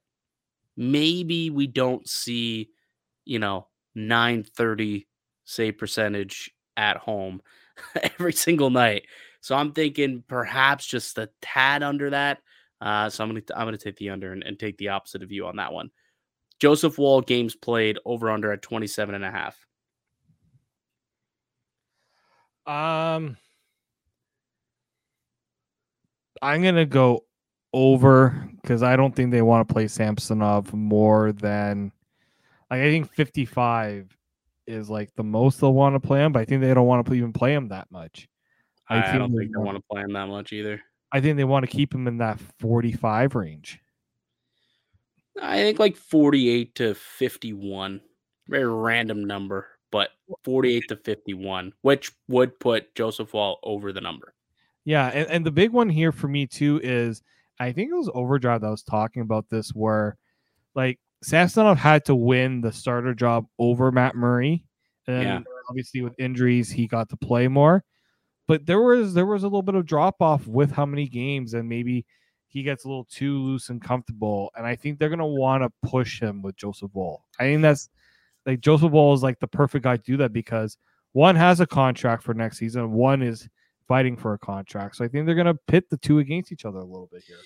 maybe we don't see you know, 930 save percentage at home every single night So I'm thinking perhaps just a tad under that. Uh, so I'm gonna I'm gonna take the under and, and take the opposite of you on that one. Joseph Woll games played over under at 27 and a half. Um, I'm gonna go over because I don't think they want to play Samsonov more than like I think 55 is like the most they'll want to play him, but I think they don't want to even play him that much. I, I don't think they want to play him that much either. I think they want to keep him in that 45 range. I think like 48 to 51. Very random number, but 48 to 51, which would put Joseph Woll over the number. Yeah, and, and the big one here for me too is I think it was Overdrive that was talking about this where like Samsonov had to win the starter job over Matt Murray. And yeah. obviously with injuries, he got to play more. But there was there was a little bit of drop off with how many games, and maybe he gets a little too loose and comfortable. And I think they're gonna want to push him with Joseph Woll. I think that's like Joseph Woll is like the perfect guy to do that because one has a contract for next season, one is fighting for a contract. So I think they're gonna pit the two against each other a little bit here.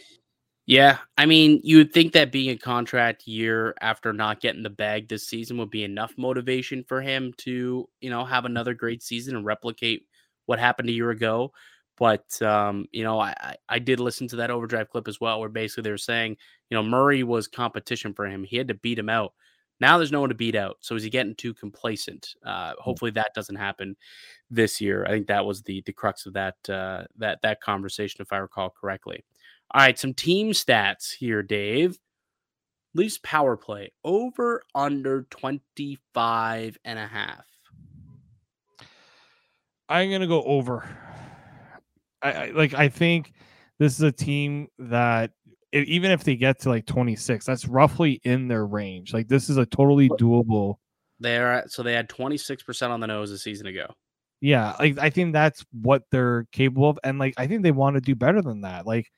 Yeah, I mean, you would think that being a contract year after not getting the bag this season would be enough motivation for him to, you know, have another great season and replicate what happened a year ago. But um, you know, I I did listen to that overdrive clip as well, where basically they were saying, you know, Murray was competition for him. He had to beat him out. Now there's no one to beat out. So is he getting too complacent? Uh, hopefully that doesn't happen this year. I think that was the the crux of that uh, that that conversation, if I recall correctly. All right, some team stats here, Dave. Leafs power play over under 25 and a half. I'm going to go over. I, I, like I think this is a team that it, even if they get to like 26, that's roughly in their range. Like this is a totally doable. They're so they had 26% on the nose a season ago. Yeah, like I think that's what they're capable of, and like I think they want to do better than that. Like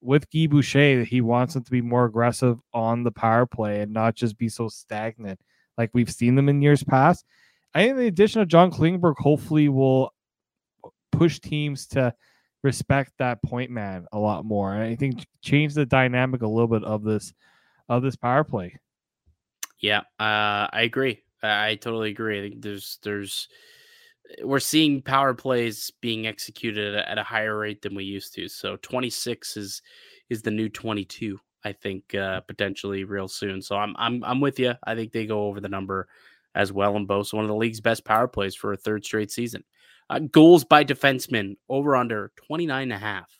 with Guy Boucher, he wants them to be more aggressive on the power play and not just be so stagnant like we've seen them in years past. I think the addition of John Klingberg hopefully will push teams to respect that point man a lot more. And I think change the dynamic a little bit of this of this power play. Yeah, uh, I agree. I totally agree. I think there's there's we're seeing power plays being executed at a higher rate than we used to. So 26 is is the new 22. I think uh, potentially real soon. So I'm I'm I'm with you. I think they go over the number as well and boast one of the league's best power plays for a third straight season. Uh, goals by defensemen over under 29 and a half.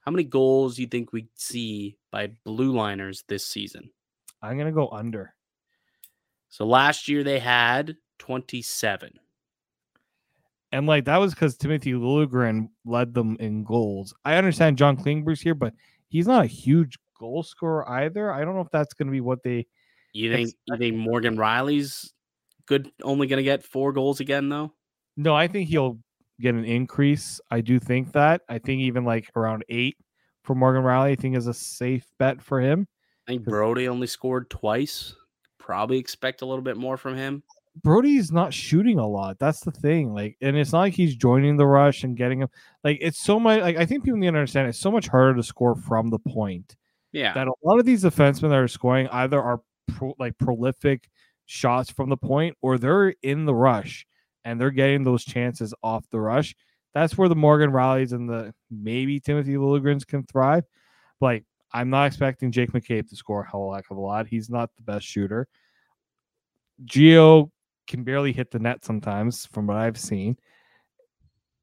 How many goals do you think we see by blue liners this season? I'm going to go under. So last year they had 27. And like that was because Timothy Liljegren led them in goals. I understand John Klingberg's here, but he's not a huge goal scorer either. I don't know if that's going to be what they. You think expect. you think Morgan Rielly's good? Only going to get four goals again, though. No, I think he'll get an increase. I do think that. I think even like around eight for Morgan Rielly, I think is a safe bet for him. I think Brodie only scored twice. Probably expect a little bit more from him. Brodie's not shooting a lot. That's the thing. Like, and it's not like he's joining the rush and getting him. Like, it's so much. Like, I think people need to understand it's so much harder to score from the point. Yeah. That a lot of these defensemen that are scoring either are pro, like prolific shots from the point or they're in the rush and they're getting those chances off the rush. That's where the Morgan Riellys and the maybe Timothy Liljegren's can thrive. But like, I'm not expecting Jake McCabe to score a hell heck of a lot. He's not the best shooter. Gio can barely hit the net sometimes, from what I've seen.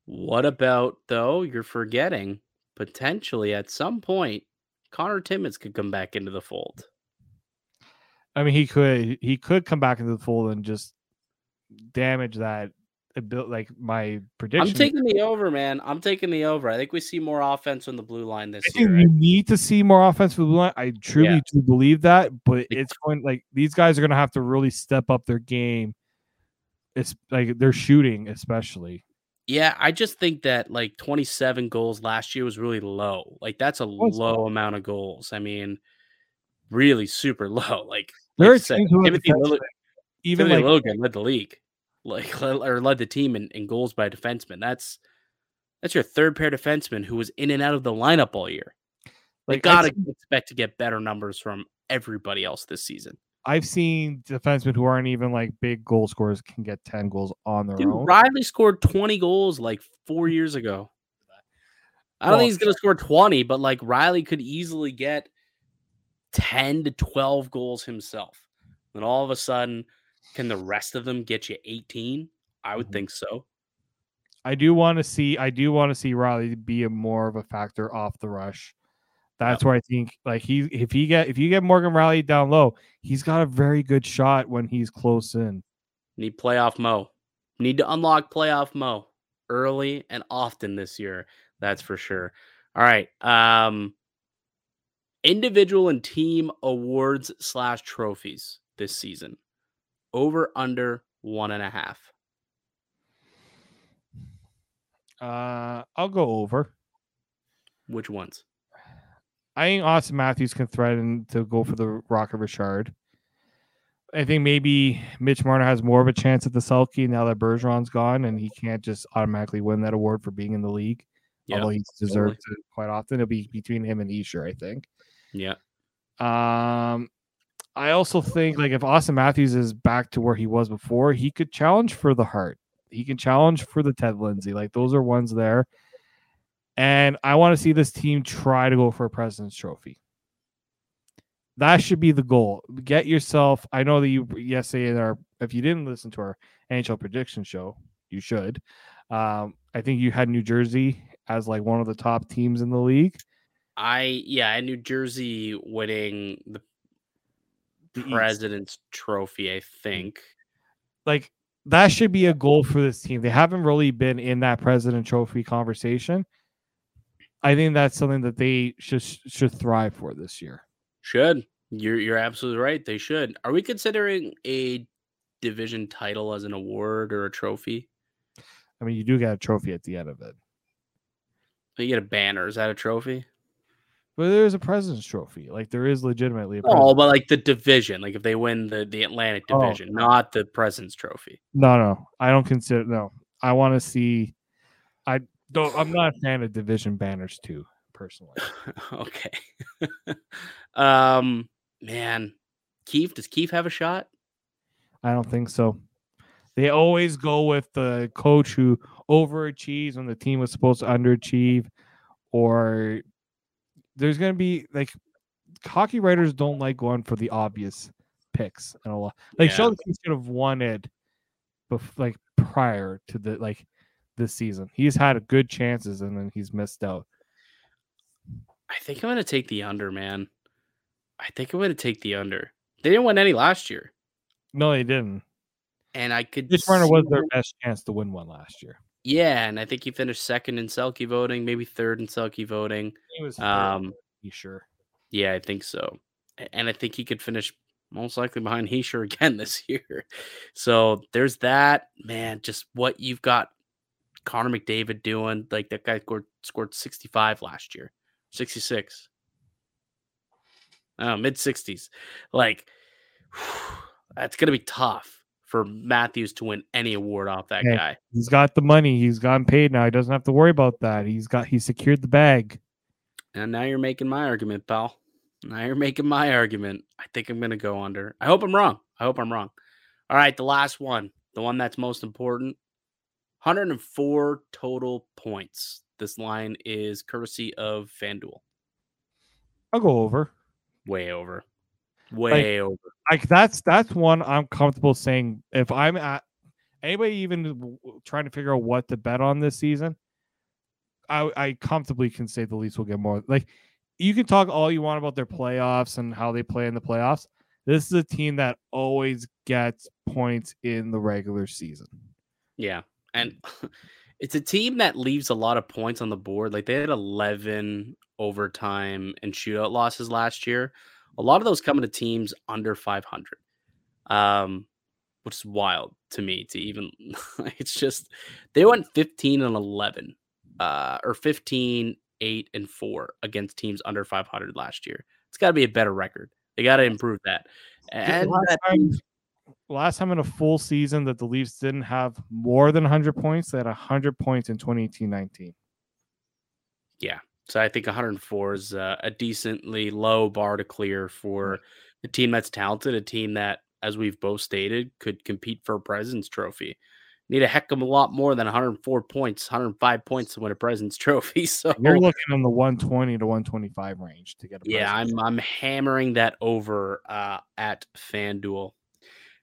What about though? You're forgetting potentially at some point Connor Timmins could come back into the fold. I mean, he could he could come back into the fold and just damage that built like my prediction. I'm taking the over, man. I'm taking the over. I think we see more offense on the blue line this I year. Think we need to see more offense for the blue line. I truly yeah. do believe that, but it's going like these guys are going to have to really step up their game. It's like they're shooting, especially. Yeah, I just think that like 27 goals last year was really low. Like that's a low amount of goals. I mean, really super low. Like, like said, Timothy Lillard, even Timothy like Logan led the league like or led the team in, in goals by a defenseman. That's That's your third pair defenseman who was in and out of the lineup all year. Like, they gotta expect to get better numbers from everybody else this season. I've seen defensemen who aren't even like big goal scorers can get 10 goals on their Dude, own. Rielly scored 20 goals like four years ago. I don't well, think he's going to score 20, but like Rielly could easily get 10 to 12 goals himself. And all of a sudden, can the rest of them get you 18? I would mm-hmm. think so. I do want to see I do want to see Rielly be a more of a factor off the rush. That's yep. where I think like he if he get if you get Morgan Rielly down low, he's got a very good shot when he's close in. Need playoff Mo. Need to unlock playoff Mo early and often this year. That's for sure. All right. Um individual and team awards slash trophies this season. Over under one and a half. Uh, I'll go over. Which ones? I think Auston Matthews can threaten to go for the Rocket Richard. I think maybe Mitch Marner has more of a chance at the Selke now that Bergeron's gone, and he can't just automatically win that award for being in the league. Yeah, although he's deserved totally. it quite often. It'll be between him and Hischier, I think. Yeah. Um, I also think like if Auston Matthews is back to where he was before, he could challenge for the Hart. He can challenge for the Ted Lindsay. Like those are ones there. And I want to see this team try to go for a President's Trophy. That should be the goal. Get yourself. I know that you yesterday in our if you didn't listen to our NHL prediction show, you should. Um, I think you had New Jersey as like one of the top teams in the league. I yeah, I New Jersey winning the, the President's East. Trophy. I think. Like that should be a goal for this team. They haven't really been in that President Trophy conversation. I think that's something that they should should thrive for this year. Should you're you're absolutely right. They should. Are we considering a division title as an award or a trophy? I mean, you do get a trophy at the end of it. You get a banner. Is that a trophy? But there is a President's Trophy. Like there is legitimately a. Oh, but like the division, like if they win the the Atlantic oh, Division, oh. not the President's Trophy. No, no, I don't consider. No, I want to see. Don't. I'm not a fan of division banners too, personally. okay. um, man, Keefe, does Keefe have a shot? I don't think so. They always go with the coach who overachieves when the team was supposed to underachieve, or there's going to be like hockey writers don't like going for the obvious picks and a lot. Like yeah. Sheldon should have won it, bef- like prior to the like this season. He's had good chances and then he's missed out. I think I'm going to take the under, man. I think I'm going to take the under. They didn't win any last year. No, they didn't. And I could. This runner was their best chance to win one last year. Yeah, and I think he finished second in Selke voting, maybe third in Selke voting. He was um, you sure? Yeah, I think so. And I think he could finish most likely behind Hischier again this year. So there's that. Man, just what you've got Connor McDavid doing. Like that guy scored scored 65 last year. 66. Uh, oh, mid 60s. Like whew, that's gonna be tough for Matthews to win any award off that hey, guy. He's got the money. He's gotten paid now. He doesn't have to worry about that. He's got he secured the bag. And now you're making my argument, pal. Now you're making my argument. I think I'm gonna go under. I hope I'm wrong. I hope I'm wrong. All right, the last one, the one that's most important. 104 total points. This line is courtesy of FanDuel. I'll go over. Way over. Way like, over. Like that's that's one I'm comfortable saying. If I'm at anybody even trying to figure out what to bet on this season, I I comfortably can say the Leafs will get more. Like you can talk all you want about their playoffs and how they play in the playoffs. This is a team that always gets points in the regular season. Yeah. And it's a team that leaves a lot of points on the board. Like they had 11 overtime and shootout losses last year. A lot of those coming to teams under 500, um, which is wild to me to even. it's just they went 15 and 11, uh, or 15, 8 and 4 against teams under 500 last year. It's got to be a better record. They got to improve that. And time, last time in a full season that the Leafs didn't have more than 100 points, they had 100 points in 2018 19. Yeah. So I think 104 is uh, a decently low bar to clear for a team that's talented, a team that, as we've both stated, could compete for a President's Trophy. Need a heck of a lot more than 104 points, 105 points to win a President's Trophy. So you're looking in the 120 to 125 range to get. A yeah, I'm I'm hammering that over uh, at FanDuel.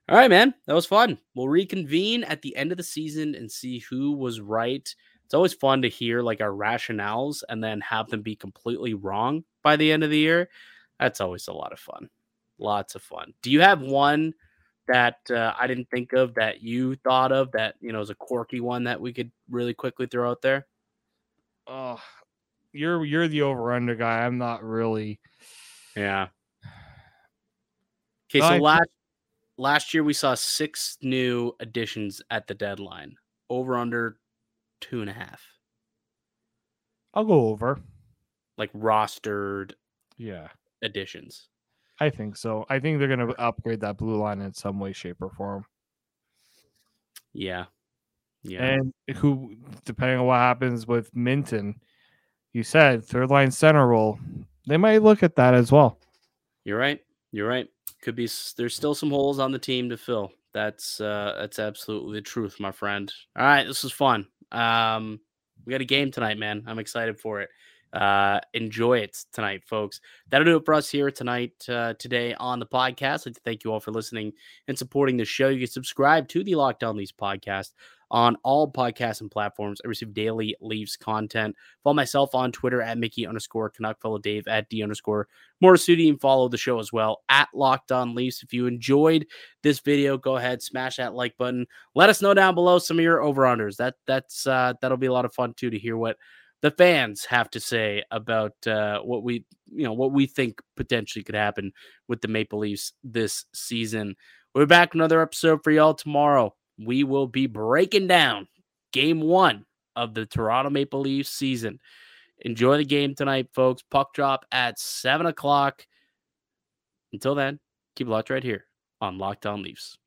All right, man, that was fun. We'll reconvene at the end of the season and see who was right it's always fun to hear like our rationales and then have them be completely wrong by the end of the year. That's always a lot of fun. Lots of fun. Do you have one that uh, I didn't think of that you thought of that you know is a quirky one that we could really quickly throw out there? Oh, you're you're the over under guy. I'm not really. Yeah. Okay, so I... last last year we saw six new additions at the deadline. Over under two and a half. I'll go over. Like rostered yeah additions. I think so. I think they're gonna upgrade that blue line in some way, shape, or form. Yeah. Yeah. And who depending on what happens with Minten, you said third line center role, they might look at that as well. You're right. You're right. Could be there's still some holes on the team to fill. That's uh that's absolutely the truth, my friend. All right, this is fun. Um, we got a game tonight, man. I'm excited for it. Uh, enjoy it tonight, folks. That'll do it for us here tonight, uh, today on the podcast. I'd like to thank you all for listening and supporting the show. You can subscribe to the Locked On Leafs podcast on all podcasts and platforms. I receive daily Leafs content. Follow myself on Twitter at Mickey underscore Canuck. Follow Dave at D underscore Morassutti and follow the show as well at Locked On Leafs. If you enjoyed this video, go ahead, smash that like button. Let us know down below some of your over-unders. That that's uh that'll be a lot of fun too to hear what the fans have to say about uh, what we you know what we think potentially could happen with the Maple Leafs this season. We'll be back another episode for y'all tomorrow we will be breaking down game one of the Toronto Maple Leafs season. Enjoy the game tonight, folks. Puck drop at seven o'clock. Until then, keep it locked right here on Locked On Leafs.